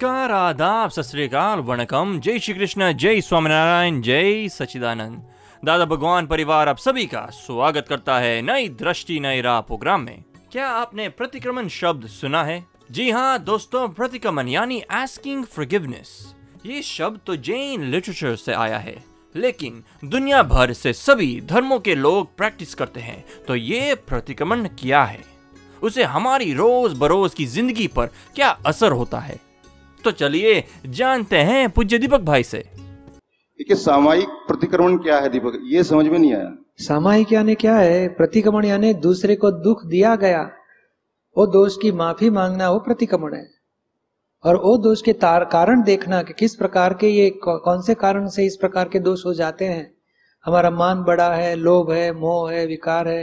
नमस्कार, आदाब, सत वणकम। जय श्री कृष्ण, जय स्वामीनारायण, जय सचिदानंद दादा भगवान परिवार, आप सभी का स्वागत करता है नई दृष्टि, नई राह प्रोग्राम में। क्या आपने प्रतिक्रमण शब्द सुना है? जी हाँ दोस्तों, प्रतिक्रमण यानी आस्किंग फॉरगिवनेस ये शब्द तो जैन लिटरेचर से आया है, लेकिन दुनिया भर से सभी धर्मों के लोग प्रैक्टिस करते हैं तो ये प्रतिक्रमण क्या है? उसे हमारी रोज बरोज की ज़िंदगी पर क्या असर होता है? तो चलिए जानते हैं पूज्य दीपक भाई से। देखिए सामायिक प्रतिक्रमण क्या है दीपक? ये समझ में नहीं आया। सामायिक यानी क्या है? प्रतिक्रमण यानी दूसरे को दुख दिया गया। वो दोष की माफ़ी मांगना वो प्रतिक्रमण है। और वो दोष के तार कारण देखना कि किस प्रकार के ये कौन से कारण से इस प्रकार के दोष हो जाते हैं। हमारा मान बड़ा है लोभ है मोह है विकार है।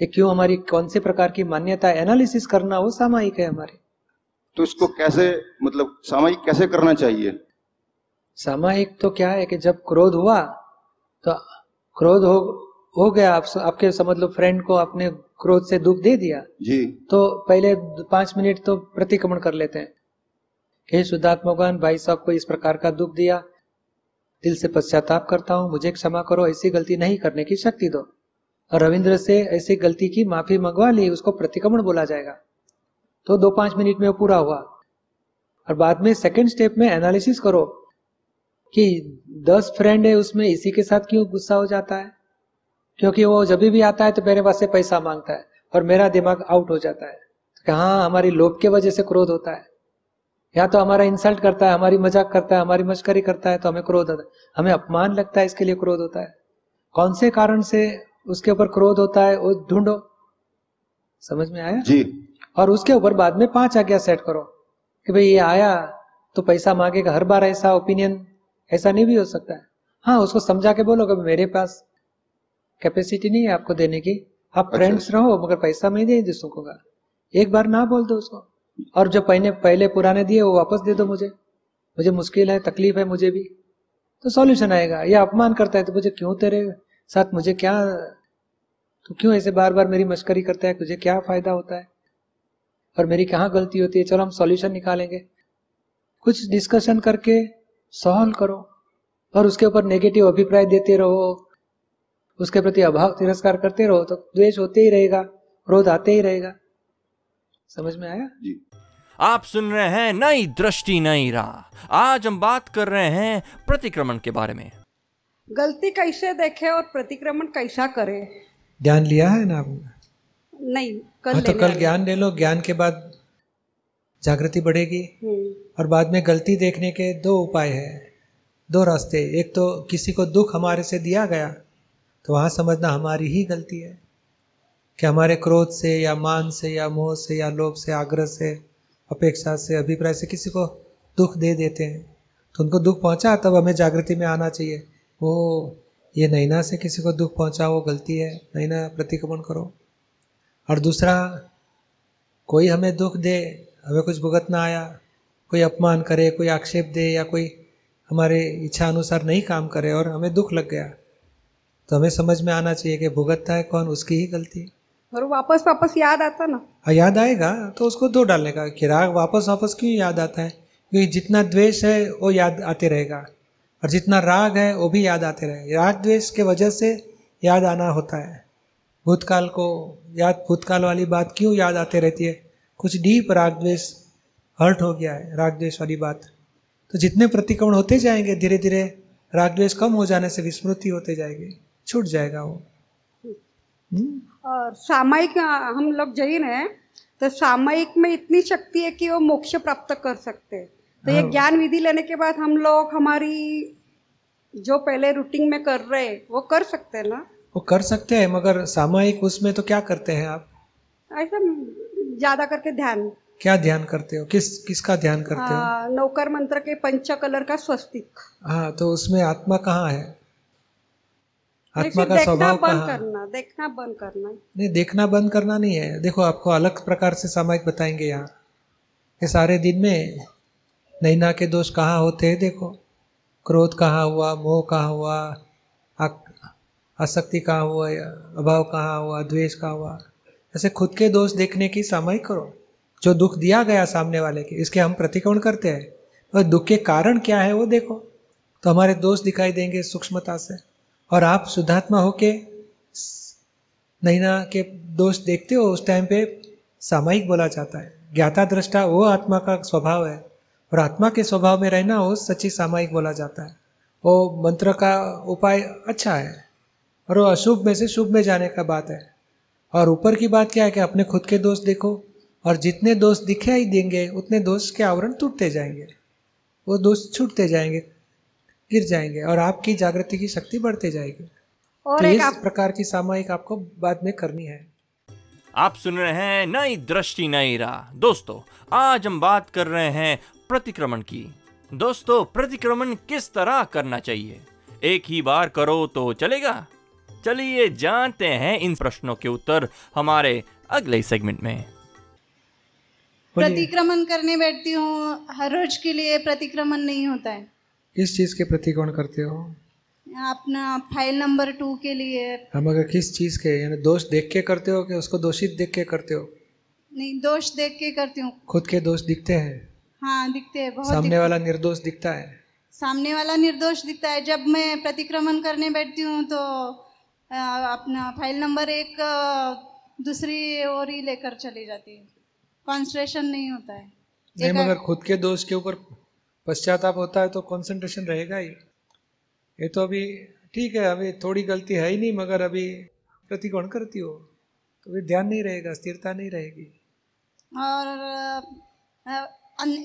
ये क्यों हमारी कौन से प्रकार की मान्यता एनालिसिस करना वो सामायिक है हमारे। तो इसको कैसे मतलब सामायिक कैसे करना चाहिए? सामायिक तो क्या है कि जब क्रोध हुआ तो क्रोध हो हो गया। आप आपके समझ लो फ्रेंड को अपने क्रोध से दुख दे दिया। जी। तो पहले पाँच मिनट तो प्रतिक्रमण कर लेते हैं। हे शुद्धात्मगवान भाई साहब को इस प्रकार का दुख दिया। दिल से पश्चाताप करता हूँ मुझे क्षमा करो ऐसी गलती नहीं करने की शक्ति दो। और रविंद्र से ऐसी गलती की माफ़ी मंगवा ली उसको प्रतिक्रमण बोला जाएगा। तो दो पाँच मिनट में वो पूरा हुआ। और बाद में सेकंड स्टेप में एनालिसिस करो कि दस फ्रेंड है, उसमें इसी के साथ क्यों गुस्सा हो जाता है? क्योंकि वो जब भी आता है तो मेरे पास से पैसा माँगता है और मेरा दिमाग आउट हो जाता है। हाँ हमारी लोभ के वजह से क्रोध होता है। या तो हमारा इंसल्ट करता है, हमारी मज़ाक करता है, हमारी मस्करी करता है तो हमें क्रोध होता है। हमें अपमान लगता है, इसके लिए क्रोध होता है। कौन से कारण से उसके ऊपर क्रोध होता है, वो ढूंढो। समझ में आया? जी। और उसके ऊपर बाद में पाँच आज्ञा सेट करो कि भाई ये आया तो पैसा मांगेगा हर बार ऐसा ओपिनियन ऐसा नहीं भी हो सकता है। हाँ उसको समझा के बोलो कि मेरे पास कैपेसिटी नहीं है आपको देने की। आप फ्रेंड्स अच्छा। रहो मगर पैसा मैं दे दूसरों को एक बार ना बोल दो उसको। और जो पहले पहले पुराने दिए वो वापस दे दो मुझे। मुझे मुश्किल है तकलीफ़ है मुझे भी। तो सॉल्यूशन आएगा। या अपमान करता है तो मुझे क्यों तेरे साथ मुझे क्या तो क्यों ऐसे बार बार मेरी मस्करी करता है? तुझे क्या फ़ायदा होता है? और मेरी कहाँ गलती होती है? चलो हम सॉल्यूशन निकालेंगे। कुछ डिस्कशन करके सॉल्व करो और उसके ऊपर नेगेटिव अभिप्राय देते रहो। उसके प्रति अभाव तिरस्कार करते रहो तो द्वेष होते ही रहेगा क्रोध आते ही रहेगा। समझ में आया? जी। आप सुन रहे हैं नई दृष्टि नई राह। आज हम बात कर रहे हैं प्रतिक्रमण के बारे में। गलती कैसे देखे और प्रतिक्रमण कैसा करे? ध्यान लिया है ना आपने? नहीं। कल हाँ तो कल ज्ञान ले लो ज्ञान के बाद जागृति बढ़ेगी। हम्म, और बाद में गलती देखने के दो उपाय है दो रास्ते। एक तो किसी को दुख हमारे से दिया गया तो वहाँ समझना हमारी ही गलती है कि हमारे क्रोध से या मान से या मोह से या लोभ से आग्रह से अपेक्षा से अभिप्राय से किसी को दुख दे देते हैं। तो उनको दुख पहुँचा तब हमें जागृति में आना चाहिए। वो ये नैना से किसी को दुख पहुँचा वो गलती है नैना प्रतिक्रमण करो। और दूसरा कोई हमें दुख दे हमें कुछ भुगतना आया कोई अपमान करे कोई आक्षेप दे या कोई हमारे इच्छा अनुसार नहीं काम करे और हमें दुख लग गया तो हमें समझ में आना चाहिए कि भुगतता है कौन उसकी ही गलती। है और वापस वापस याद आता ना। हाँ याद आएगा तो उसको दो डालने का कि राग वापस वापस क्यों याद आता है? क्योंकि जितना द्वेष है वो याद आते रहेगा और जितना राग है वो भी याद आते रहेगा राग द्वेष के वजह से याद आना होता है। भूतकाल को याद भूतकाल वाली बात क्यों याद आते रहती है? कुछ डीप राग द्वेष हर्ट हो गया है राग द्वेष वाली बात। तो जितने प्रतिक्रमण होते जाएँगे धीरे धीरे राग द्वेष कम हो जाने से विस्मृति होते जाएगी छूट जाएगा वो। हम्म? और सामायिक हम लोग जैन है तो सामायिक में इतनी शक्ति है कि वो मोक्ष प्राप्त कर सकते। हैं तो ये हाँ। ज्ञान विधि लेने के बाद हम लोग हमारी जो पहले रूटीन में कर रहे वो कर सकते हैं ना? वो कर सकते हैं मगर सामायिक उसमें तो क्या करते हैं आप? ऐसा ज़्यादा करके ध्यान। क्या ध्यान करते हो? किस किसका ध्यान करते हो? नौकर मंत्र के पंच कलर का स्वस्तिक। हाँ तो उसमें आत्मा कहाँ है? आत्मा का स्वभाव बंद करना देखना बंद करना। नहीं देखना बंद करना नहीं है। देखो आपको अलग प्रकार से सामायिक बताएँगे यहाँ। ये सारे दिन में नैना के दोष कहाँ होते हैं देखो। क्रोध कहाँ हुआ मोह कहाँ हुआ आसक्ति कहाँ हुआ या अभाव कहाँ हुआ, द्वेष कहाँ हुआ? ऐसे खुद के दोष देखने की सामायिक करो। जो दुख दिया गया सामने वाले के, इसके हम प्रतिक्रमण करते हैं। और दुख के कारण क्या है वो देखो। तो हमारे दोष दिखाई देंगे सूक्ष्मता से। और आप शुद्धात्मा होके नैना के दोष देखते हो, उस टाइम पे सामायिक बोला जाता है। ज्ञाता दृष्टा वो आत्मा का स्वभाव है। और आत्मा के स्वभाव में रहना वो सच्ची सामायिक बोला जाता है। वो मंत्र का उपाय अच्छा है। और वो अशुभ में से शुभ में जाने का बात है। और ऊपर की बात क्या है कि अपने खुद के दोस्त देखो और जितने दोस्त दिखाई देंगे उतने दोस्त के आवरण टूटते जाएँगे। वो दोस्त छूटते जाएँगे गिर जाएँगे और आपकी जागृति की शक्ति बढ़ते जाएगी। और तो एक इस आप प्रकार की सामायिक आपको बाद में करनी है। आप सुन रहे हैं नई दृष्टि नई राह। दोस्तों आज हम बात कर रहे हैं प्रतिक्रमण की। दोस्तों प्रतिक्रमण किस तरह करना चाहिए? एक ही बार करो तो चलेगा? चलिए जानते हैं इन प्रश्नों के उत्तर हमारे अगले सेगमेंट में। प्रतिक्रमण करने बैठती हूँ हर रोज के लिए प्रतिक्रमण नहीं होता है। किस चीज़ के प्रतिकोण करते हो? अपना फ़ाइल नंबर टू के लिए। हम अगर किस चीज़ के यानी दोष देख के करते हो कि उसको दोषित देख के करते हो? नहीं दोष देख के करती हूँ। खुद के दोष दिखते हैं? हाँ दिखते हैं बहुत सामने वाला निर्दोष दिखता है? सामने वाला निर्दोष दिखता है। जब मैं प्रतिक्रमण करने बैठती हूँ तो अपना फ़ाइल नंबर एक दूसरी ओर ही लेकर चली जाती है। कॉन्सेंट्रेशन नहीं होता है। नहीं मगर खुद के दोष के ऊपर पश्चाताप होता है तो कंसंट्रेशन रहेगा ही। ये तो अभी ठीक है अभी थोड़ी गलती है ही नहीं मगर अभी प्रतिकोण करती हो तो भी ध्यान नहीं रहेगा स्थिरता नहीं रहेगी। और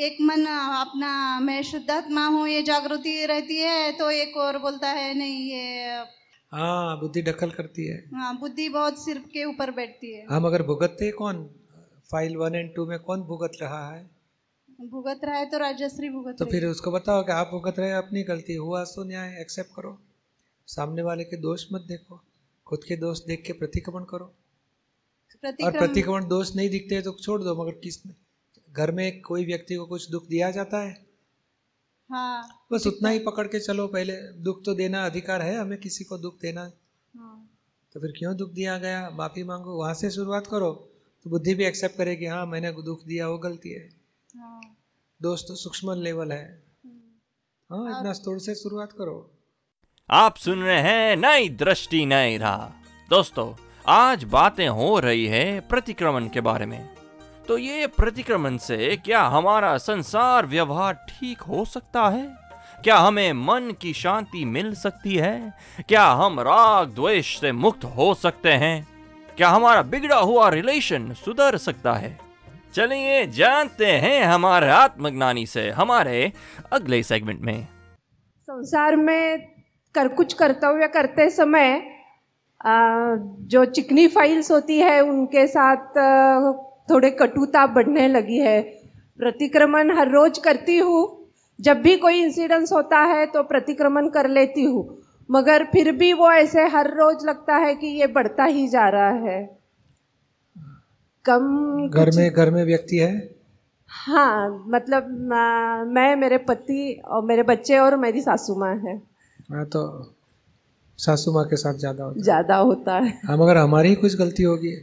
एक मन अपना मैं शुद्धात्मा हूँ ये जागृति रहती है तो एक और बोलता है नहीं ये हाँ बुद्धि दखल करती है। हाँ, बुद्धि बहुत सिर के ऊपर बैठती है। हम अगर भुगतते कौन? फ़ाइल वन एंड टू में कौन भुगत रहा है? भुगत रहा है तो राजश्री भुगत तो फिर उसको बताओ कि आप भुगत रहे हैं अपनी गलती हुआ सो न्याय एक्सेप्ट करो। सामने वाले के दोष मत देखो। खुद के दोष देख के प्रतिक्रमण करो। और प्रतिक्रमण। प्रतिक्रमण दोष नहीं दिखते तो छोड़ दो मगर किस घर में कोई व्यक्ति को कुछ दुख दिया जाता है? हाँ। बस उतना ही। पकड़ के चलो पहले दुख तो देना अधिकार है हमें किसी को दुख देना। हाँ। तो फिर क्यों दुख दिया गया? माफ़ी मांगो वहाँ से शुरुआत करो। तो बुद्धि भी एक्सेप्ट करेगी हाँ मैंने दुख दिया वो गलती है। हाँ। दोस्त तो सूक्ष्म लेवल है। हाँ इतना स्थूल से शुरुआत करो। आप सुन रहे हैं नई दृष्टि नई राह। दोस्तों आज बातें हो रही है प्रतिक्रमण के बारे में। तो ये प्रतिक्रमण से क्या हमारा संसार व्यवहार ठीक हो सकता है? क्या हमें मन की शांति मिल सकती है? क्या हम राग द्वेष से मुक्त हो सकते हैं? क्या हमारा बिगड़ा हुआ रिलेशन सुधर सकता है? चलिए जानते हैं हमारे आत्मज्ञानी से हमारे अगले सेगमेंट में। संसार में कर, कुछ कर्तव्य करते समय जो चिकनी फाइल्स होती है, उनके साथ थोड़े कटुता बढ़ने लगी है। प्रतिक्रमण हर रोज करती हूँ। जब भी कोई इंसिडेंस होता है तो प्रतिक्रमण कर लेती हूँ। मगर फिर भी वो ऐसे हर रोज लगता है कि ये बढ़ता ही जा रहा है। कम घर में घर में व्यक्ति है? हाँ मतलब आ, मैं मेरे पति और मेरे बच्चे और मेरी सासू माँ है। हाँ तो सासू माँ के साथ ज़्यादा होता है। ज़्यादा होता है। हाँ मगर हमारी ही कुछ गलती होगी।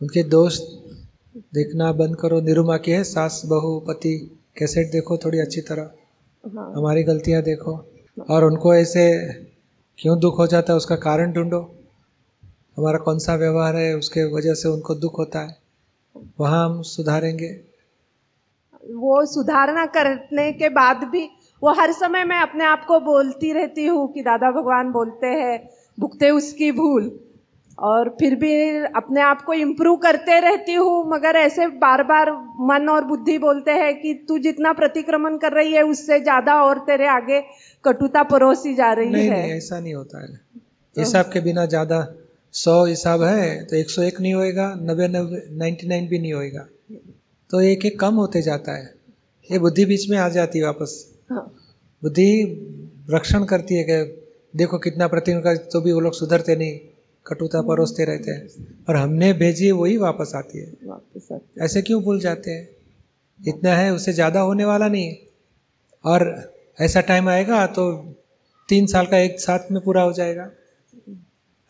उनके दोस्त देखना बंद करो। निरुमा की है सास बहू पति कैसेट देखो थोड़ी अच्छी तरह। हाँ। हमारी गलतियाँ देखो। और उनको ऐसे क्यों दुख हो जाता है उसका कारण ढूंढो। हमारा कौन सा व्यवहार है उसके वजह से उनको दुख होता है। वहाँ हम सुधारेंगे। वो सुधारना करने के बाद भी वो हर समय मैं अपने आप को बोलती रहती हूँ कि दादा भगवान बोलते हैं भुगते उसकी भूल। और फिर भी अपने आप को इम्प्रूव करते रहती हूँ मगर ऐसे बार बार मन और बुद्धि बोलते हैं कि तू जितना प्रतिक्रमण कर रही है उससे ज़्यादा और तेरे आगे कटुता परोसी जा रही नहीं है। नहीं ऐसा नहीं होता है। हिसाब के बिना ज़्यादा सौ हिसाब है तो एक सौ एक नहीं होएगा नब्बे नब्बे नाइन्टी नाइन भी नहीं होएगा। तो एक एक कम होते जाता है। ये बुद्धि बीच में आ जाती है वापस। हाँ, बुद्धि रक्षण करती है कि देखो कितना प्रतिक्रमण कर तो भी वो लोग सुधरते नहीं। कटुता परोसते रहते हैं। और हमने भेजी है वही वापस आती है। वापस ऐसे क्यों भूल जाते हैं? इतना है उससे ज़्यादा होने वाला नहीं है। और ऐसा टाइम आएगा तो तीन साल का एक साथ में पूरा हो जाएगा।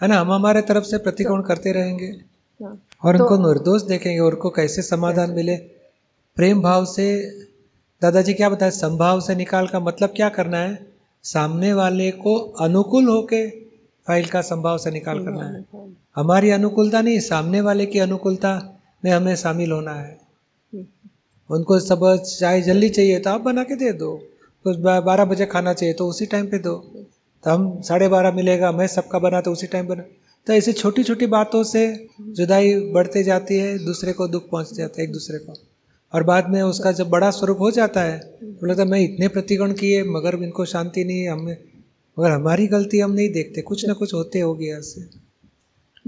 है ना? हम हमारे तरफ़ से प्रतिकोण करते रहेंगे। हाँ। और उनको निर्दोष देखेंगे और उनको कैसे समाधान मिले? प्रेम भाव से दादाजी क्या बताए? संभाव से निकाल का मतलब क्या करना है? सामने वाले को अनुकूल होके फ़ाइल का संभाव से निकाल करना है। हमारी अनुकूलता नहीं सामने वाले की अनुकूलता में हमें शामिल होना है। उनको सब चाय जल्दी चाहिए तो आप बना के दे दो। कुछ बारह बजे खाना चाहिए तो उसी टाइम पे दो। तो हम साढ़े बारह मिलेगा मैं सबका बना तो उसी टाइम बना। तो ऐसी छोटी छोटी बातों से जुदाई बढ़ते जाती है दूसरे को दुख पहुँच जाता है एक दूसरे को। और बाद में उसका जब बड़ा स्वरूप हो जाता है तो लगता है मैं इतने प्रतिगण किए मगर इनको शांति नहीं हमें मगर हमारी गलती हम नहीं देखते कुछ ना कुछ होते हो गया से।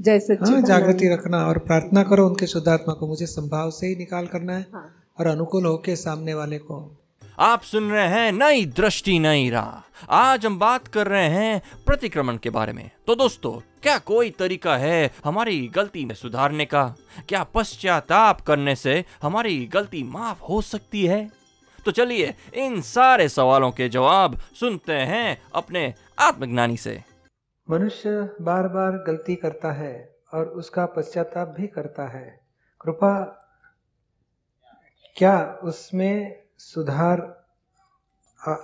जैसे हाँ जागृति रखना और प्रार्थना करो उनके शुद्धात्मा को मुझे संभाव से ही निकाल करना है हाँ। और अनुकूल होके सामने वाले को। आप सुन रहे हैं नई दृष्टि नई राह। आज हम बात कर रहे हैं प्रतिक्रमण के बारे में। तो दोस्तों क्या कोई तरीका है हमारी गलती में सुधारने का? क्या पश्चाताप करने से हमारी गलती माफ़ हो सकती है? तो चलिए इन सारे सवालों के जवाब सुनते हैं अपने आत्मज्ञानी से। मनुष्य बार बार गलती करता है और उसका पश्चाताप भी करता है। कृपा क्या उसमें सुधार आ,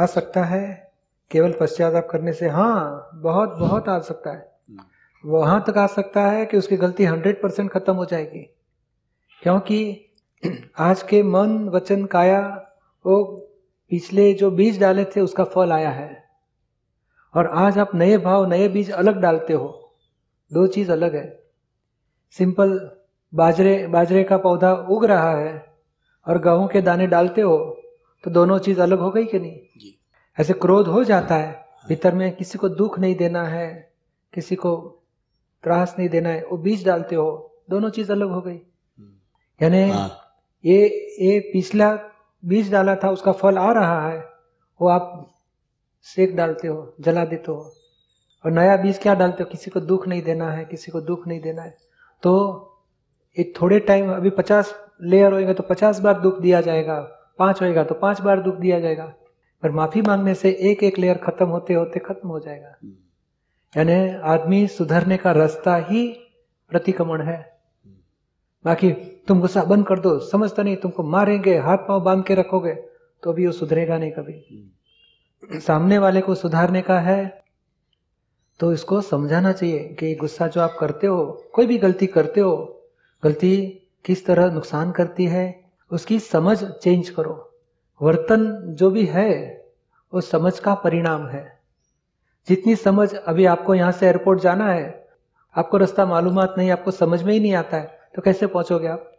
आ सकता है? केवल पश्चाताप करने से हाँ बहुत बहुत आ सकता है। वहाँ तक आ सकता है कि उसकी गलती हंड्रेड परसेंट खत्म हो जाएगी। क्योंकि आज के मन वचन काया वो पिछले जो बीज डाले थे उसका फल आया है। और आज आप नए भाव नए बीज अलग डालते हो। दो चीज़ अलग है। सिंपल बाजरे बाजरे का पौधा उग रहा है और गेहूँ के दाने डालते हो तो दोनों चीज़ अलग हो गई कि नहीं? ऐसे क्रोध हो जाता है भीतर में किसी को दुख नहीं देना है किसी को त्रास नहीं देना है वो बीज डालते हो दोनों चीज़ अलग हो गई। यानी हाँ। ये ये पिछला बीज डाला था उसका फल आ रहा है वो आप सेक डालते हो जला देते हो। और नया बीज क्या डालते हो? किसी को दुख नहीं देना है किसी को दुख नहीं देना है। तो एक थोड़े टाइम अभी पचास लेयर होएगा तो पचास बार दुख दिया जाएगा पाँच होएगा तो पाँच बार दुख दिया जाएगा। पर माफ़ी मांगने से एक एक लेयर खत्म होते होते खत्म हो जाएगा। यानी आदमी सुधरने का रास्ता ही प्रतिक्रमण है। बाकी तुम गुस्सा बंद कर दो, समझता नहीं, तुमको मारेंगे, हाथ पाँव बाँध के रखोगे तो अभी वो सुधरेगा नहीं कभी। सामने वाले को सुधारने का है तो इसको समझाना चाहिए कि गुस्सा जो आप करते हो, कोई भी गलती करते हो, गलती किस तरह नुकसान करती है, उसकी समझ चेंज करो। वर्तन जो भी है वो समझ का परिणाम है। जितनी समझ अभी आपको यहाँ से एयरपोर्ट जाना है, आपको रास्ता मालूमात नहीं, आपको समझ में ही नहीं आता है। तो कैसे पहुंचोगे आप?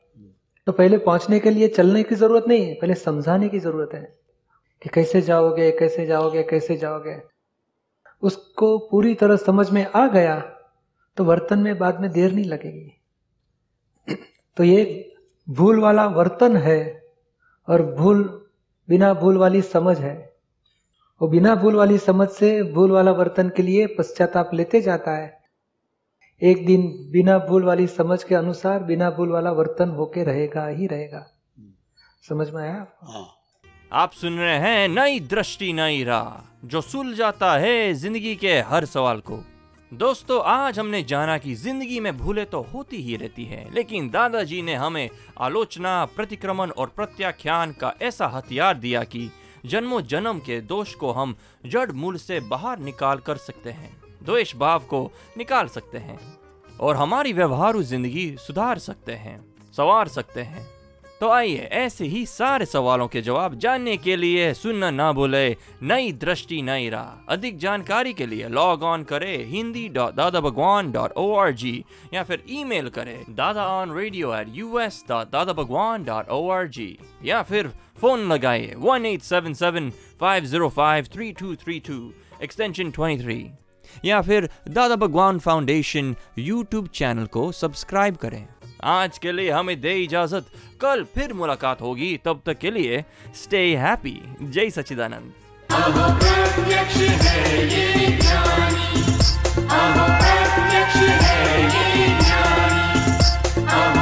तो पहले पहुँचने के लिए चलने की ज़रूरत नहीं है, पहले समझाने की ज़रूरत है कि कैसे जाओगे कैसे जाओगे कैसे जाओगे। उसको पूरी तरह समझ में आ गया तो वर्तन में बाद में देर नहीं लगेगी। तो ये भूल वाला वर्तन है और भूल, बिना भूल वाली समझ है। वो बिना भूल वाली समझ से भूल वाला वर्तन के लिए पश्चाताप लेते जाता है। एक दिन बिना भूल वाली समझ के अनुसार बिना भूल वाला वर्तन होके रहेगा ही रहेगा। समझ में आया हाँ। आप सुन रहे हैं नई दृष्टि नई राह जो सुल जाता है ज़िंदगी के हर सवाल को। दोस्तों आज हमने जाना कि ज़िंदगी में भूले तो होती ही रहती है लेकिन दादाजी ने हमें आलोचना प्रतिक्रमण और प्रत्याख्यान का ऐसा हथियार दिया कि जन्मों जन्म के दोष को हम जड़ मूल से बाहर निकाल कर सकते हैं। द्वेष भाव को निकाल सकते हैं और हमारी व्यवहारु ज़िंदगी सुधार सकते हैं, संवार सकते हैं। तो आइए ऐसे ही सारे सवालों के जवाब जानने के लिए सुनना ना भूले, नई दृष्टि, नई राह। अधिक जानकारी के लिए लॉग ऑन करें Hindi dot Dada Bhagwan dot O R G या फिर ईमेल करे Dada on radio at U S dot Dada Bhagwan dot O R G या फिर फ़ोन लगाइए one eight seven seven five zero five three two three two extension twenty three या फिर Dada Bhagwan foundation YouTube channel को subscribe करें। आज के लिए हमें दे इजाज़त। कल फिर मुलाकात होगी, तब तक के लिए स्टे हैप्पी जय सचिदानंद है